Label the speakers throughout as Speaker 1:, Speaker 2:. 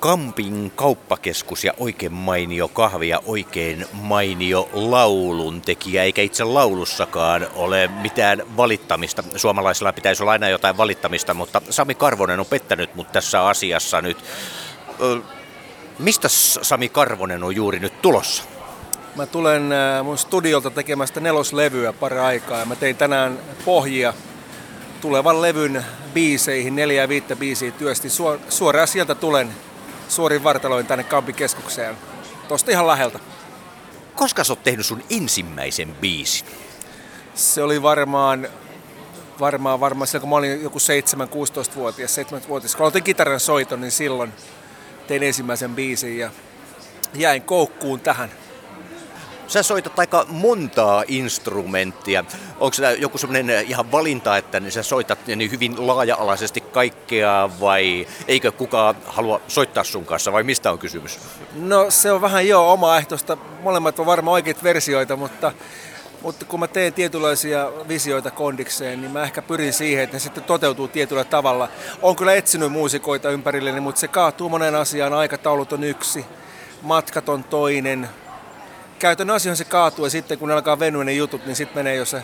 Speaker 1: Kampin kauppakeskus ja oikein mainio kahvi ja oikein mainio laulun tekijä, eikä itse laulussakaan ole mitään valittamista. Suomalaisilla pitäisi olla aina jotain valittamista, mutta Sami Karvonen on pettänyt mut tässä asiassa nyt. Mistä Sami Karvonen on juuri nyt tulossa?
Speaker 2: Mä tulen äh, mun studiolta tekemästä neloslevyä pari aikaa ja mä tein tänään pohjia tulevan levyn biiseihin, neljä ja viittä biisiä työsti. Suoraan sieltä tulen suorin vartaloin tänne Kampikeskukseen. Tosta ihan läheltä.
Speaker 1: Koska sä oot tehnyt sun ensimmäisen biisin?
Speaker 2: Se oli varmaan, varmaan, varmaan silloin kun mä olin joku 7-16-vuotias, 7-vuotias. Kun aloitin kitaran soiton, niin silloin tein ensimmäisen biisin ja jäin koukkuun tähän.
Speaker 1: Sä soitat aika montaa instrumenttia. Onko se joku semmoinen ihan valinta, että sä soitat niin hyvin laaja-alaisesti kaikkea vai eikö kukaan halua soittaa sun kanssa vai mistä on kysymys?
Speaker 2: No se on vähän joo omaehtoista. Molemmat on varmaan oikeita versioita, mutta mutta kun mä teen tietynlaisia visioita kondikseen, niin mä ehkä pyrin siihen, että ne sitten toteutuu tietyllä tavalla. Olen kyllä etsinyt muusikoita ympärilleni, mutta se kaatuu monen asiaan. Aikataulut on yksi, matkat on toinen, käytännön asioihin se kaatuu ja sitten kun alkaa venyä ne jutut, niin sitten menee jo se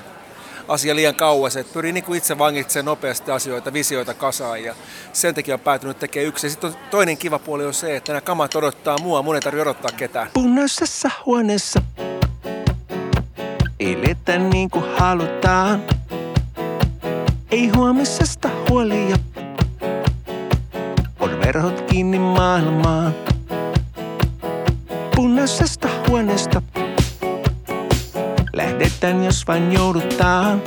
Speaker 2: asia liian kauas. Et pyrin niin itse vangitsemaan nopeasti asioita, visioita kasaan ja sen takia on päätynyt tekemään yksi. Sitten toinen kiva puoli on se, että nämä kamat odottaa mua, mun ei tarvitse odottaa ketään.
Speaker 3: Punaisessa huoneessa eletä niin kuin halutaan. Ei huomisesta huolia, on verhot kiinni maailmaan punaisesta huoneesta. Lähdetään, jos vain joudutaan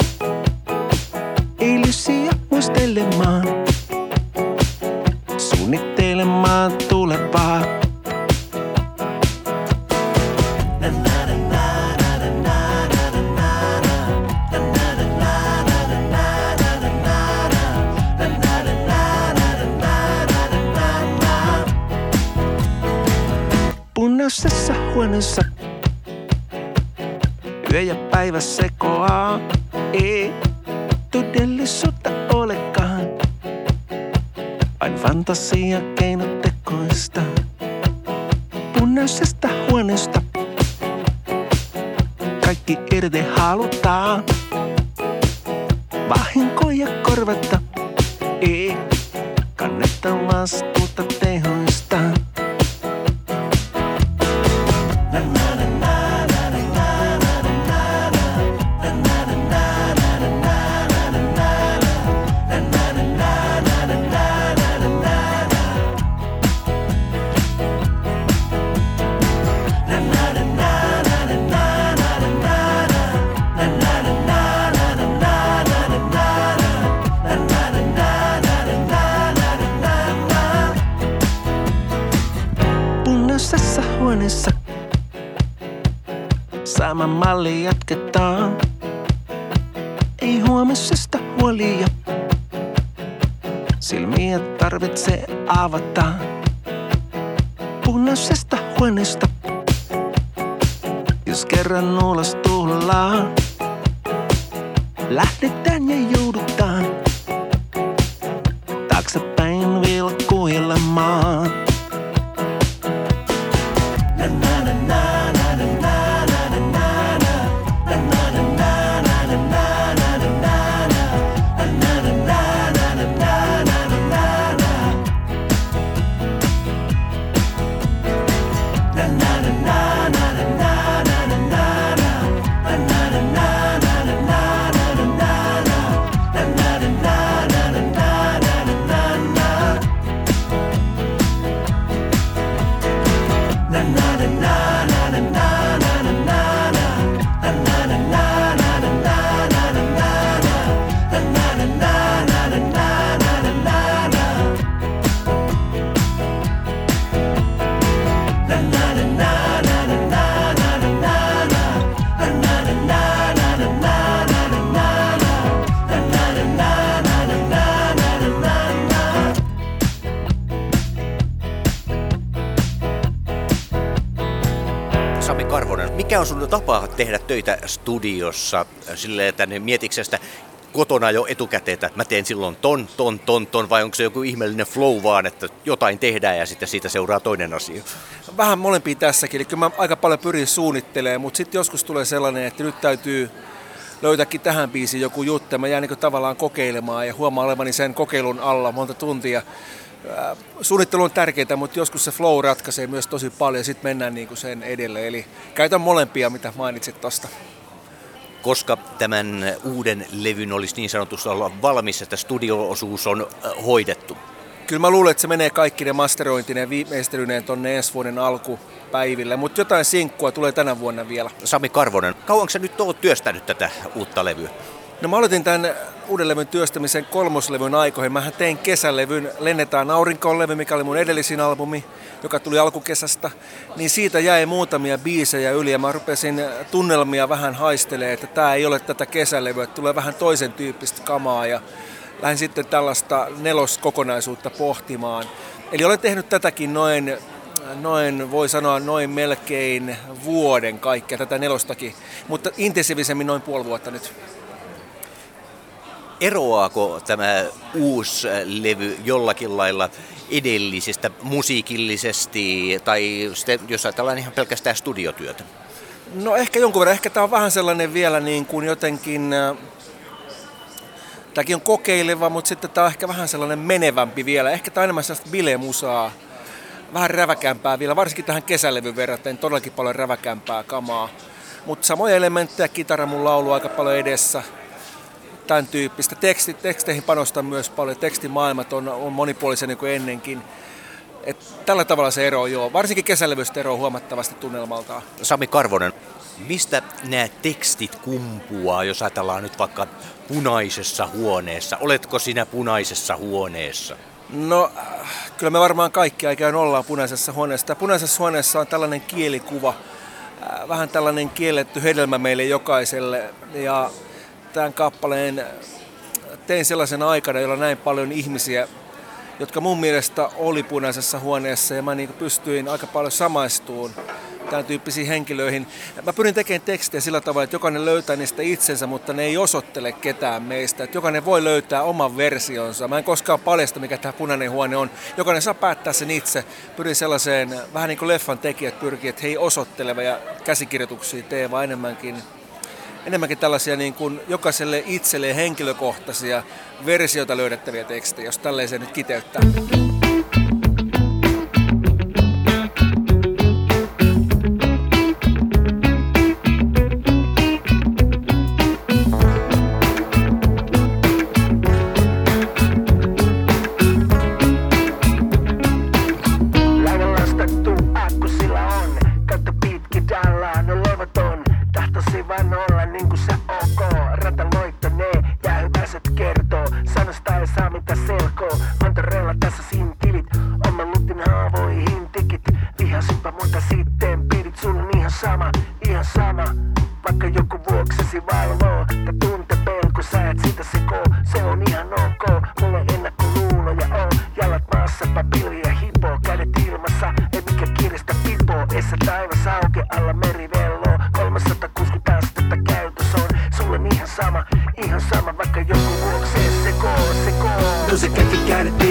Speaker 3: eilisiä muistelemaan. Suunnittelemaan tulevaa. Huoneessa. Yö ja päivä sekoaa, ei todellisuutta olekaan. Vain fantasia keinotekoista, punaisesta huoneesta. Kaikki irti halutaan, vahinkoja korvata. Ei kanneta vastuuta tehoista. Sama malli jatketaan. Ei huomisesta huolia. Silmiä tarvitsee avata. Punaisesta huoneesta. Jos kerran ulos tullaan. Lähdetään ja joudutaan. Taaksepäin
Speaker 1: tehdä töitä studiossa sille, että ne mietitkö sitä kotona jo etukäteen, että mä teen silloin ton, ton, ton, ton, vai onko se joku ihmeellinen flow vaan, että jotain tehdään ja sitten siitä seuraa toinen asia?
Speaker 2: Vähän molempia tässäkin, eli mä aika paljon pyrin suunnittelemaan, mutta sitten joskus tulee sellainen, että nyt täytyy löytääkin tähän biisiin joku juttu, mä jään niin tavallaan kokeilemaan ja huomaan olevani sen kokeilun alla monta tuntia. Suunnittelu on tärkeää, mutta joskus se flow ratkaisee myös tosi paljon ja sitten mennään niin kuin sen edelle. Eli käytän molempia, mitä mainitsit tuosta
Speaker 1: koska tämän uuden levyn olisi niin sanotusti olla valmis, että studio-osuus on hoidettu?
Speaker 2: Kyllä mä luulen, että se menee kaikki ne masterointinen ja viimeistelyneen tonne ensi vuoden alkupäiville, mutta jotain sinkkua tulee tänä vuonna vielä.
Speaker 1: Sami Karvonen, kauanko sä nyt oot työstänyt tätä uutta levyä?
Speaker 2: No mä aloitin tämän uuden levyn työstämisen kolmoslevyn aikoihin. Mähän tein kesälevyn Lennetään aurinkoon levy, mikä oli mun edellisin albumi, joka tuli alkukesästä. Niin siitä jäi muutamia biisejä yli ja mä rupesin tunnelmia vähän haistelee, että tämä ei ole tätä kesälevyä, että tulee vähän toisen tyyppistä kamaa ja lähdin sitten tällaista neloskokonaisuutta pohtimaan. Eli olen tehnyt tätäkin noin noin, voi sanoa noin melkein vuoden kaikkea tätä nelostakin, mutta intensiivisemmin noin puoli vuotta nyt.
Speaker 1: Eroaako tämä uusi levy jollakin lailla edellisestä musiikillisesti tai sitten, jos ajatellaan ihan pelkästään studiotyötä?
Speaker 2: No ehkä jonkun verran. Ehkä tämä on vähän sellainen vielä niin kuin jotenkin... Äh, tämäkin on kokeileva, mutta sitten tämä on ehkä vähän sellainen menevämpi vielä. Ehkä tämä on enemmän sellaista bilemusaa, vähän räväkämpää vielä, varsinkin tähän kesälevyn verrattuna, todellakin paljon räväkämpää kamaa. Mutta samoja elementtejä, kitara mun laulu aika paljon edessä tämän tyyppistä. Teksti, teksteihin panostan myös paljon. Tekstimaailmat on, on monipuolisia niin kuin ennenkin. Et tällä tavalla se ero joo. Varsinkin kesälevystä ero huomattavasti tunnelmaltaan.
Speaker 1: Sami Karvonen, mistä nämä tekstit kumpuaa, jos ajatellaan nyt vaikka punaisessa huoneessa? Oletko sinä punaisessa huoneessa?
Speaker 2: No, kyllä me varmaan kaikki aikaan ollaan punaisessa huoneessa. Tämä punaisessa huoneessa on tällainen kielikuva, äh, vähän tällainen kielletty hedelmä meille jokaiselle. Ja tämän kappaleen tein sellaisen aikana, jolla näin paljon ihmisiä, jotka mun mielestä oli punaisessa huoneessa ja mä niin pystyin aika paljon samaistumaan tämän tyyppisiin henkilöihin. Mä pyrin tekemään tekstejä sillä tavalla, että jokainen löytää niistä itsensä, mutta ne ei osoittele ketään meistä. Että jokainen voi löytää oman versionsa. Mä en koskaan paljasta, mikä tämä punainen huone on. Jokainen saa päättää sen itse. Pyrin sellaiseen, vähän niin kuin leffan tekijät pyrkii, että he osoitteleva ja käsikirjoituksia tee, vaan enemmänkin enemmänkin tällaisia niin kuin jokaiselle itselle henkilökohtaisia versioita löydettäviä tekstejä, jos tälleen se nyt kiteyttää.
Speaker 3: música que quero ter.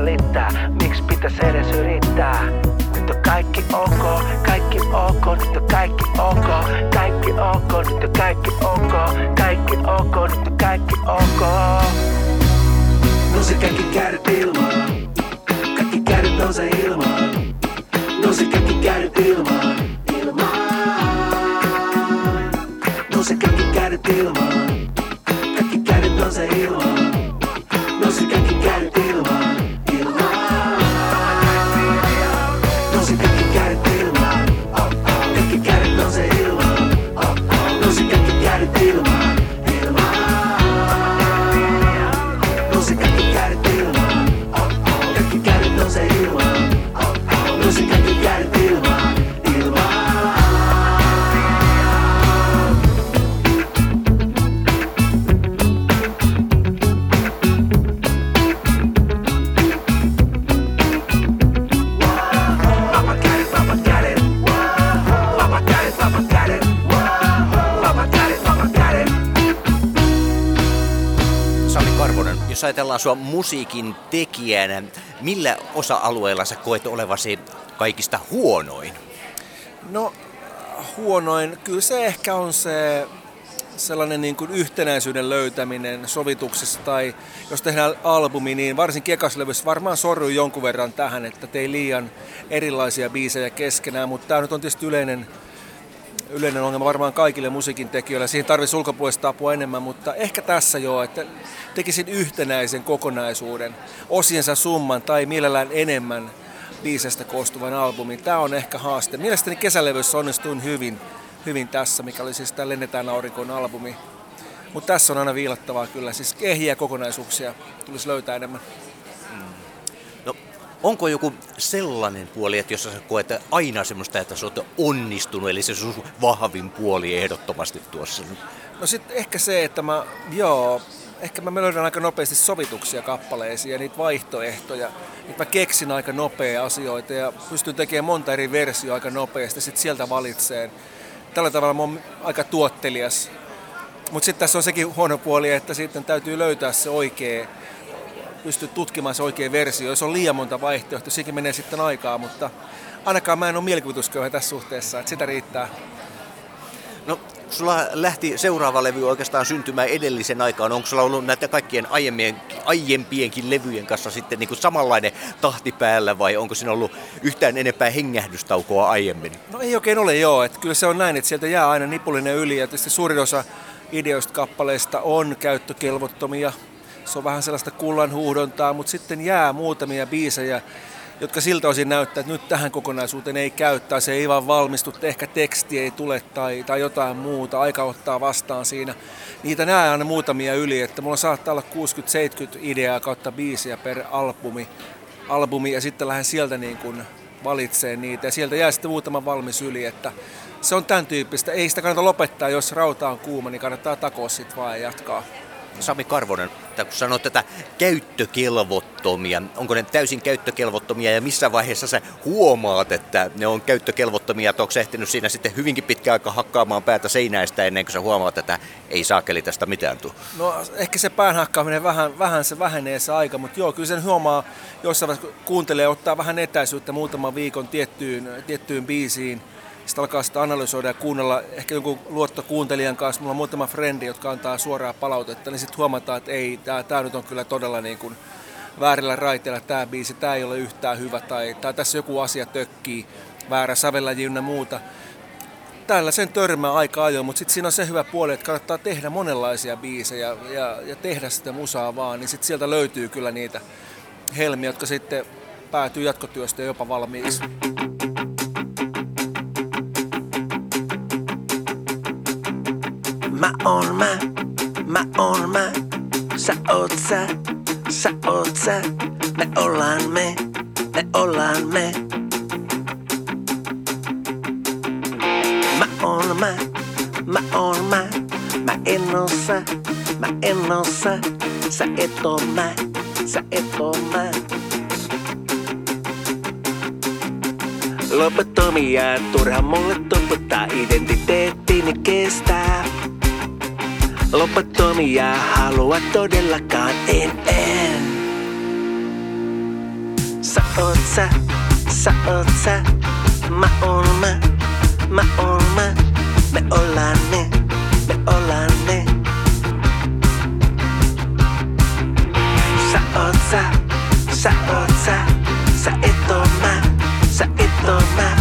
Speaker 3: Selittää, miksi pitäis edes yrittää Nyt on kaikki ok, kaikki ok Nyt on kaikki ok, kaikki ok Nyt on kaikki ok, kaikki ok Nyt on kaikki ok
Speaker 4: Nouse kaikki kädet ilmaan. Kaikki kädet nouse ilmaan. Nouse kaikki kädet ilmaan. Ilmaan. Nouse kaikki kädet ilmaan. Kaikki kädet nouse ilmaan. Nouse kaikki kädet
Speaker 1: ajatellaan sua musiikin tekijänä, millä osa-alueella sä koet olevasi kaikista huonoin?
Speaker 2: No huonoin, kyllä se ehkä on se sellainen niin kuin yhtenäisyyden löytäminen sovituksessa tai jos tehdään albumi, niin varsin kekaslevyssä varmaan sorruu jonkun verran tähän, että tei liian erilaisia biisejä keskenään, mutta tämä nyt on tietysti yleinen, yleinen ongelma varmaan kaikille musiikin tekijöille. Siihen tarvitsisi ulkopuolista apua enemmän, mutta ehkä tässä joo, että tekisin yhtenäisen kokonaisuuden, osiensa summan tai mielellään enemmän biisestä koostuvan albumin. Tämä on ehkä haaste. Mielestäni kesälevyssä onnistuin hyvin, hyvin tässä, mikä oli siis tämä Lennetään aurinkoon albumi. Mutta tässä on aina viilattavaa kyllä, siis ehjiä kokonaisuuksia tulisi löytää enemmän.
Speaker 1: Onko joku sellainen puoli, että jos sä koet aina semmoista, että sä oot onnistunut, eli se sun vahvin puoli ehdottomasti tuossa?
Speaker 2: No sitten ehkä se, että mä, joo, ehkä mä löydän aika nopeasti sovituksia kappaleisiin ja niitä vaihtoehtoja. Että mä keksin aika nopea asioita ja pystyn tekemään monta eri versioa aika nopeasti, sitten sieltä valitseen. Tällä tavalla mä oon aika tuottelias. Mutta sitten tässä on sekin huono puoli, että sitten täytyy löytää se oikea, pystyä tutkimaan se oikea versio. Jos on liian monta vaihtoehtoa, sekin menee sitten aikaa, mutta ainakaan mä en ole mielikuvitusköyhä tässä suhteessa, että sitä riittää.
Speaker 1: No, sulla lähti seuraava levy oikeastaan syntymään edellisen aikaan. Onko sulla ollut näitä kaikkien aiemmien, aiempienkin levyjen kanssa sitten niin kuin samanlainen tahti päällä vai onko siinä ollut yhtään enempää hengähdystaukoa aiemmin?
Speaker 2: No ei oikein ole joo, että kyllä se on näin, että sieltä jää aina nipullinen yli ja tietysti suurin osa ideoista kappaleista on käyttökelvottomia. Se on vähän sellaista kullan huuhdontaa, mutta sitten jää muutamia biisejä, jotka siltä osin näyttää, että nyt tähän kokonaisuuteen ei käy tai se ei vaan valmistu, ehkä teksti ei tule tai, tai jotain muuta, aika ottaa vastaan siinä. Niitä näe aina muutamia yli, että mulla saattaa olla 60-70 ideaa kautta biisiä per albumi, albumi ja sitten lähden sieltä niin kuin valitsee niitä ja sieltä jää sitten muutama valmis yli, että se on tämän tyyppistä. Ei sitä kannata lopettaa, jos rauta on kuuma, niin kannattaa takoa sitten vaan ja jatkaa.
Speaker 1: Sami Karvonen, että kun sanoit tätä käyttökelvottomia, onko ne täysin käyttökelvottomia ja missä vaiheessa sä huomaat, että ne on käyttökelvottomia, että onko sä ehtinyt siinä sitten hyvinkin pitkä aika hakkaamaan päätä seinäistä ennen kuin sä huomaat, että ei saakeli tästä mitään tuu?
Speaker 2: No ehkä se päänhakkaaminen vähän, vähän se vähenee se aika, mutta joo, kyllä sen huomaa jossain vaiheessa, kuuntelee, ottaa vähän etäisyyttä muutaman viikon tiettyyn, tiettyyn biisiin. Sitten alkaa sitä analysoida ja kuunnella ehkä jonkun luottokuuntelijan kanssa. Mulla on muutama frendi, jotka antaa suoraa palautetta, niin sitten huomataan, että ei, tämä, nyt on kyllä todella niin kuin väärillä raiteilla tämä biisi, tämä ei ole yhtään hyvä tai, tai tässä joku asia tökkii, väärä sävelläji ynnä muuta tällä sen törmää aika ajoin, mutta sitten siinä on se hyvä puoli, että kannattaa tehdä monenlaisia biisejä ja, ja tehdä sitä musaa vaan, niin sitten sieltä löytyy kyllä niitä helmiä, jotka sitten päätyy jatkotyöstä jopa valmiiksi.
Speaker 4: Ollaan me.
Speaker 3: mä, mä oon mä, mä en oo sä, mä en oo sä, sä et oo mä, sä et oo mä. Loputtomia, turha mulle tuputtaa identiteettini kestää. Loputtomia, halua todellakaan en en. Sä oot sä, sä oot sä, mä oon mä, mä oon mä, me ollaan ne, me ollaan ne. Sä oot sä, sä oot sä, sä et oo mä, sä et oo mä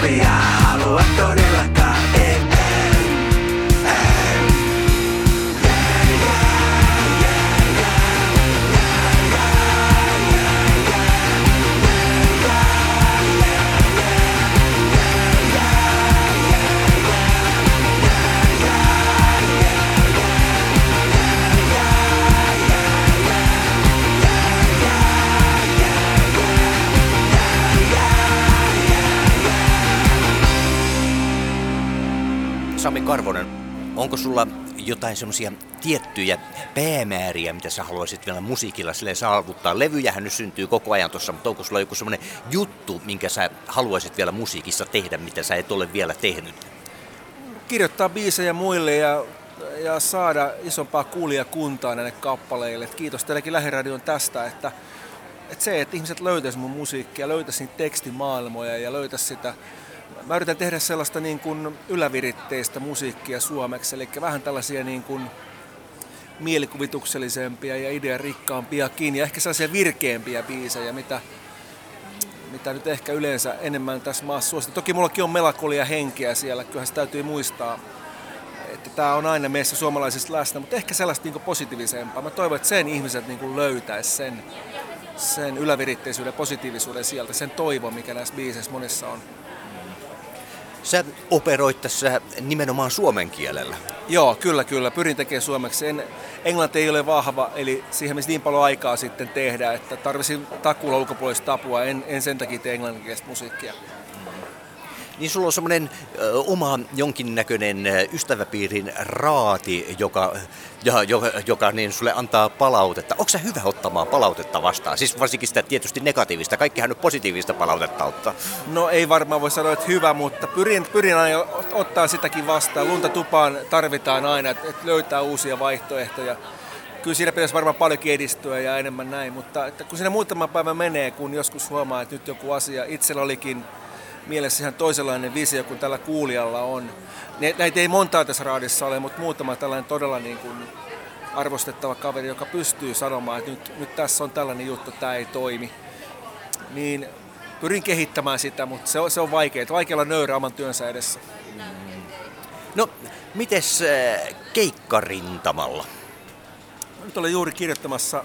Speaker 3: Loputtomia halua
Speaker 1: Karvonen, onko sulla jotain semmoisia tiettyjä päämääriä, mitä sä haluaisit vielä musiikilla sille saavuttaa? Levyjähän nyt syntyy koko ajan tuossa, mutta onko sulla joku semmoinen juttu, minkä sä haluaisit vielä musiikissa tehdä, mitä sä et ole vielä tehnyt?
Speaker 2: kirjoittaa biisejä muille ja, ja saada isompaa kuulijakuntaa näille kappaleille. Et kiitos teillekin Lähiradion tästä, että, että se, että ihmiset löytäisi mun musiikkia, löytäisi niitä tekstimaailmoja ja löytäisi sitä. Mä yritän tehdä sellaista niin kuin yläviritteistä musiikkia suomeksi, eli vähän tällaisia niin kuin mielikuvituksellisempia ja idearikkaampiakin ja ehkä sellaisia virkeämpiä biisejä, mitä, mitä nyt ehkä yleensä enemmän tässä maassa suosittaa. Toki mullakin on melankolia henkeä siellä, kyllähän se täytyy muistaa, että tämä on aina meissä suomalaisista läsnä, mutta ehkä sellaista niin positiivisempaa. Mä toivon, että sen ihmiset niin löytäisi sen, sen yläviritteisyyden, positiivisuuden sieltä, sen toivon, mikä näissä biiseissä monissa on.
Speaker 1: Sä operoit tässä nimenomaan suomen kielellä.
Speaker 2: Joo, kyllä, kyllä. Pyrin tekemään suomeksi. En, englanti ei ole vahva, eli siihen menisi niin paljon aikaa sitten tehdä, että tarvisin takuulla ulkopuolista apua. En, en sen takia tee englanninkielistä musiikkia.
Speaker 1: Niin sulla on semmoinen oma jonkinnäköinen ystäväpiirin raati, joka, ja, joka, joka niin sulle antaa palautetta. Onko sä hyvä ottamaan palautetta vastaan? Siis varsinkin sitä tietysti negatiivista. Kaikkihan nyt positiivista palautetta ottaa.
Speaker 2: No ei varmaan voi sanoa, että hyvä, mutta pyrin, pyrin aina ottaa sitäkin vastaan. Lunta tupaan tarvitaan aina, että löytää uusia vaihtoehtoja. Kyllä siinä pitäisi varmaan paljonkin edistyä ja enemmän näin, mutta että kun siinä muutama päivä menee, kun joskus huomaa, että nyt joku asia itsellä olikin mielessä ihan toisenlainen visio kuin tällä kuulijalla on. Ne- Näitä ei montaa tässä raadissa ole, mutta muutama tällainen todella niin kuin arvostettava kaveri, joka pystyy sanomaan, että nyt, nyt tässä on tällainen juttu, tämä ei toimi. Niin pyrin kehittämään sitä, mutta se on, se on vaikeaa. Vaikea olla nöyrä oman työnsä edessä.
Speaker 1: No, mites äh, keikkarintamalla?
Speaker 2: Nyt olen juuri kirjoittamassa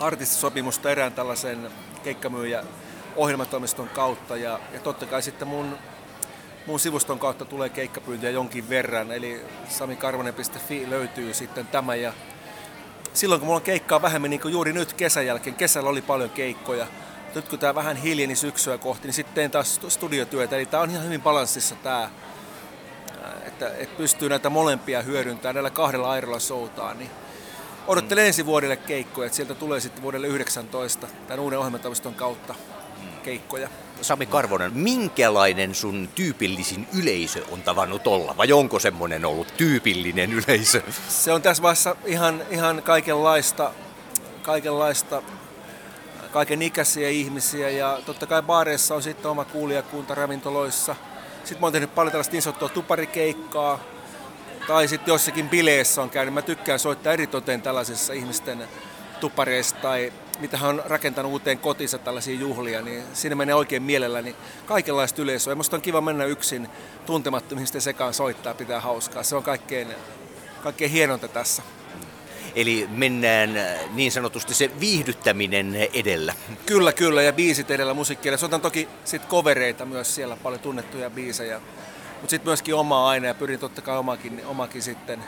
Speaker 2: artistisopimusta erään tällaisen keikkamyyjä ohjelmatoimiston kautta ja, ja totta kai sitten mun, mun sivuston kautta tulee keikkapyyntöjä jonkin verran, eli samikarvonen.fi löytyy sitten tämä ja silloin kun mulla on keikkaa vähemmän, niin kuin juuri nyt kesän jälkeen, kesällä oli paljon keikkoja, nyt kun tämä vähän hiljeni syksyä kohti, niin sitten teen taas studiotyötä, eli tämä on ihan hyvin balanssissa tämä, että, että pystyy näitä molempia hyödyntämään näillä kahdella airolla soutaan, niin odottelen mm. ensi vuodelle keikkoja, että sieltä tulee sitten vuodelle 19 tämän uuden ohjelmatoimiston kautta keikkoja.
Speaker 1: Sami Karvonen, minkälainen sun tyypillisin yleisö on tavannut olla? Vai onko semmoinen ollut tyypillinen yleisö?
Speaker 2: Se on tässä vaiheessa ihan, ihan kaikenlaista, kaikenlaista kaiken ikäisiä ihmisiä ja totta kai baareissa on sitten oma kuulijakunta ravintoloissa. Sitten mä oon tehnyt paljon tällaista niin sanottua tuparikeikkaa, tai sitten jossakin bileessä on käynyt. Mä tykkään soittaa eritoten tällaisissa ihmisten tupareissa tai mitä hän on rakentanut uuteen kotinsa tällaisia juhlia, niin siinä menee oikein mielelläni kaikenlaista yleisöä. Ja musta on kiva mennä yksin tuntemattomien sekaan soittaa, pitää hauskaa. Se on kaikkein, kaikkein hienonta tässä.
Speaker 1: Eli mennään äh, niin sanotusti se viihdyttäminen edellä.
Speaker 2: Kyllä, kyllä, ja biisit edellä musiikkia. Soitan toki sit kovereita myös siellä, paljon tunnettuja biisejä. Mutta sitten myöskin omaa ainea ja pyrin totta kai omakin, omakin sitten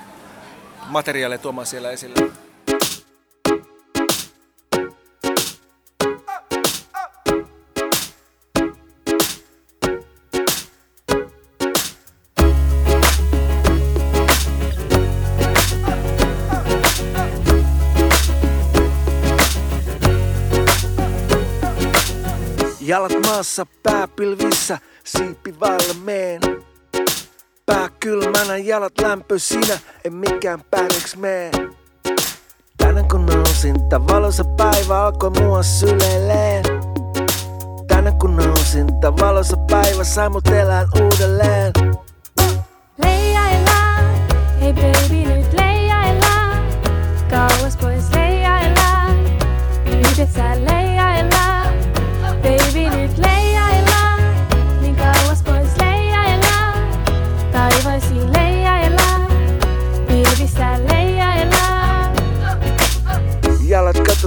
Speaker 2: materiaalia tuomaan siellä esille.
Speaker 3: Jalat maassa, pää pilvissä, siipi valmeen. Pää kylmänä, jalat lämpöisinä, en mikään päiväks mee. Tänään kun nousin, tää valossa päivä alkoi mua syleileen. Tänään kun nousin, tää valossa päivä sai mut elää uudelleen.
Speaker 5: Leijaillaan, hei baby nyt leijaillaan. Kauas pois leijaillaan, yhdessä leijaillaan.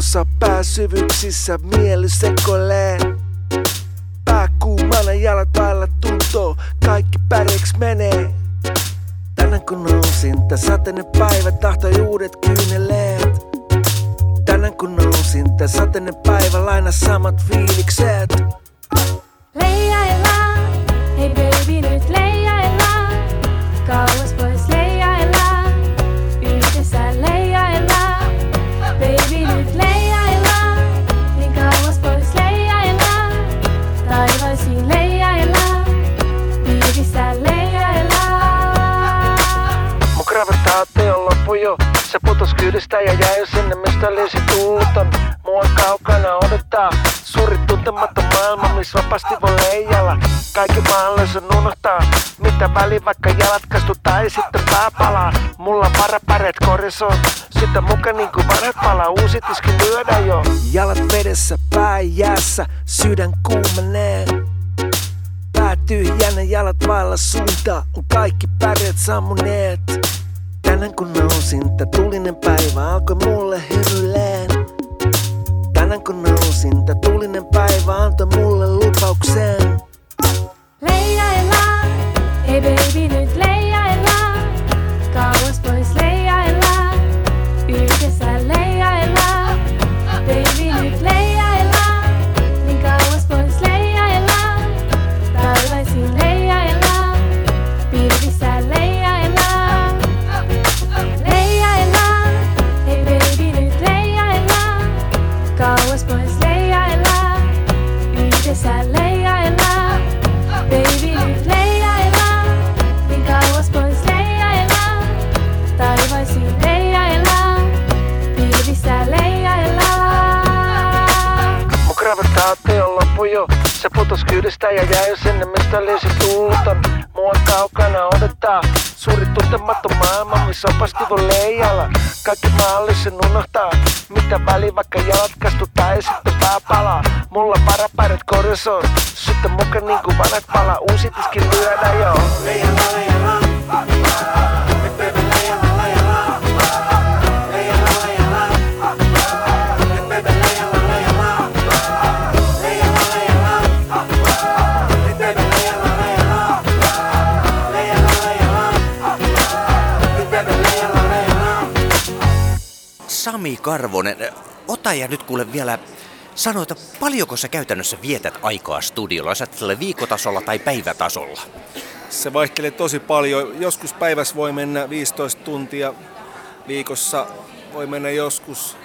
Speaker 3: Jalat katossa pää syvyyksissä, mieli sekoilee. Pää kuumana, jalat vailla tuntoo, kaikki pärjäks menee. Tänään kun nousin, tää sateinen päivä tahtoi uudet kyyneleet. Tänään kun nousin, tää sateinen päivä laina samat fiilikset. Se putos kyydistä ja jäi jo sinne mistä olisi tullut on. Mua kaukana odottaa suuri tuntematon maailma, missä vapaasti voi leijalla. Kaikki mahdollisen unohtaa, mitä väli vaikka jalat kastu tai sitten pää palaa. Mulla varapäreet korisoon, sitä muka niinku vanhat palaa, uusi tiski lyödä jo. Jalat vedessä, pää jäässä, sydän kuumenee. Pää tyhjänä, jalat vailla suuntaa, on kaikki pärjät sammuneet. Tänään kun nousin, tää tulinen päivä alkoi mulle hymyileen. Tänään kun nousin, tää tulinen päivä antoi mulle lupauksen.
Speaker 5: Leijaillaan, hei baby nyt leijaillaan.
Speaker 3: Se putos kyydistä ja jäi sinne mistä olisi tullut on. Mua kaukana odottaa, suuri tuntematon maailma, missä opasti voi leijalla. Kaikki mahdollisen unohtaa, mitä väli vaikka jalat kastu tai sitten pää palaa. Mulla on varapäidet korisoon, sitten muka niinku vanhat palaa, uusi tiski lyödä jo. Leijalla, leijalla,
Speaker 1: Sami Karvonen, ota ja nyt kuule vielä sano, että paljonko sä käytännössä vietät aikaa studiolla? Sä viikotasolla tai päivätasolla?
Speaker 2: Se vaihtelee tosi paljon. Joskus päivässä voi mennä 15 tuntia, viikossa voi mennä joskus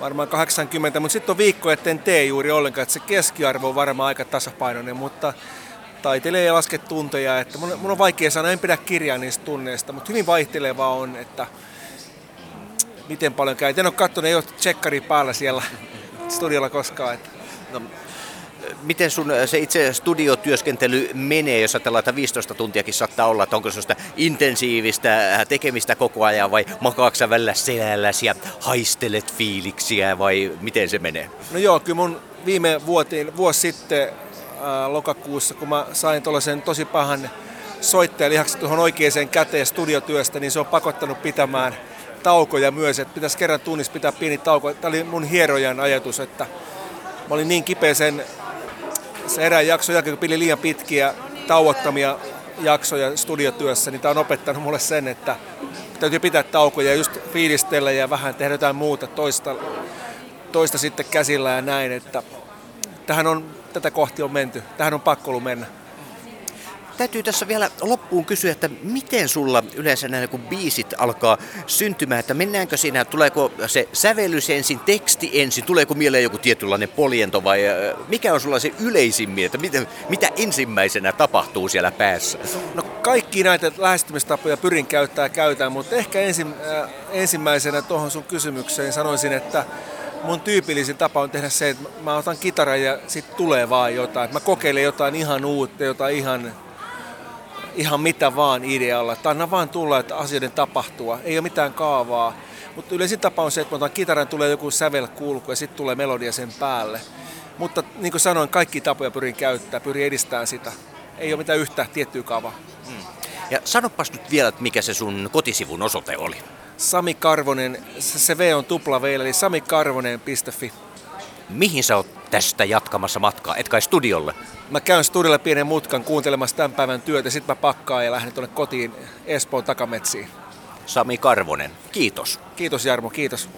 Speaker 2: varmaan 80, mutta sitten on viikko, etten tee juuri ollenkaan, että se keskiarvo on varmaan aika tasapainoinen, mutta taitelee ja laske tunteja, että mun on vaikea sanoa, en pidä kirjaa niistä tunneista, mutta hyvin vaihtelevaa on, että miten paljon käy. En ole katsonut, ei ole tsekkari päällä siellä studiolla koskaan. Että.
Speaker 1: No, miten sun se itse studiotyöskentely menee, jos ajatellaan, että 15 tuntiakin saattaa olla, että onko sellaista intensiivistä tekemistä koko ajan vai makaaksa välillä selälläsi ja haistelet fiiliksiä vai miten se menee?
Speaker 2: No joo, kyllä mun viime vuotiin, vuosi sitten ää, lokakuussa, kun mä sain tuollaisen tosi pahan soittajalihaksen tuohon oikeaan käteen studiotyöstä, niin se on pakottanut pitämään taukoja myös, että pitäisi kerran tunnissa pitää pieni tauko. Tämä oli mun hierojan ajatus, että mä olin niin kipeä sen, se erään jakson jälkeen, kun pili liian pitkiä tauottamia jaksoja studiotyössä, niin tämä on opettanut mulle sen, että täytyy pitää taukoja ja just fiilistellä ja vähän tehdä jotain muuta toista, toista sitten käsillä ja näin, että tähän on, tätä kohti on menty, tähän on pakko ollut mennä.
Speaker 1: Täytyy tässä vielä loppuun kysyä, että miten sulla yleensä nämä kun biisit alkaa syntymään, että mennäänkö siinä, tuleeko se sävellys ensin, teksti ensin, tuleeko mieleen joku tietynlainen poliento vai mikä on sulla se yleisimmin, että mitä, mitä ensimmäisenä tapahtuu siellä päässä?
Speaker 2: No kaikki näitä lähestymistapoja pyrin käyttää ja käytän, mutta ehkä ensin, äh, ensimmäisenä tuohon sun kysymykseen sanoisin, että mun tyypillisin tapa on tehdä se, että mä otan kitaran ja sitten tulee vaan jotain. Mä kokeilen jotain ihan uutta, jotain ihan ihan mitä vaan idealla. Tai anna vaan tulla, että asioiden tapahtua. Ei ole mitään kaavaa. Mutta yleisin tapa on se, että otan kitaran, tulee joku sävelkulku ja sitten tulee melodia sen päälle. Mutta niin kuin sanoin, kaikki tapoja pyrin käyttämään, pyrin edistämään sitä. Ei ole mitään yhtä tiettyä kaavaa. Hmm.
Speaker 1: Ja sanopas nyt vielä, että mikä se sun kotisivun osoite oli.
Speaker 2: Sami Karvonen, se V on tupla V, eli samikarvonen.fi.
Speaker 1: Mihin sä oot tästä jatkamassa matkaa? Et kai studiolle?
Speaker 2: Mä käyn studiolla pienen mutkan kuuntelemassa tämän päivän työtä, sitten mä pakkaan ja lähden tuonne kotiin Espoon takametsiin.
Speaker 1: Sami Karvonen, kiitos.
Speaker 2: Kiitos Jarmo, kiitos.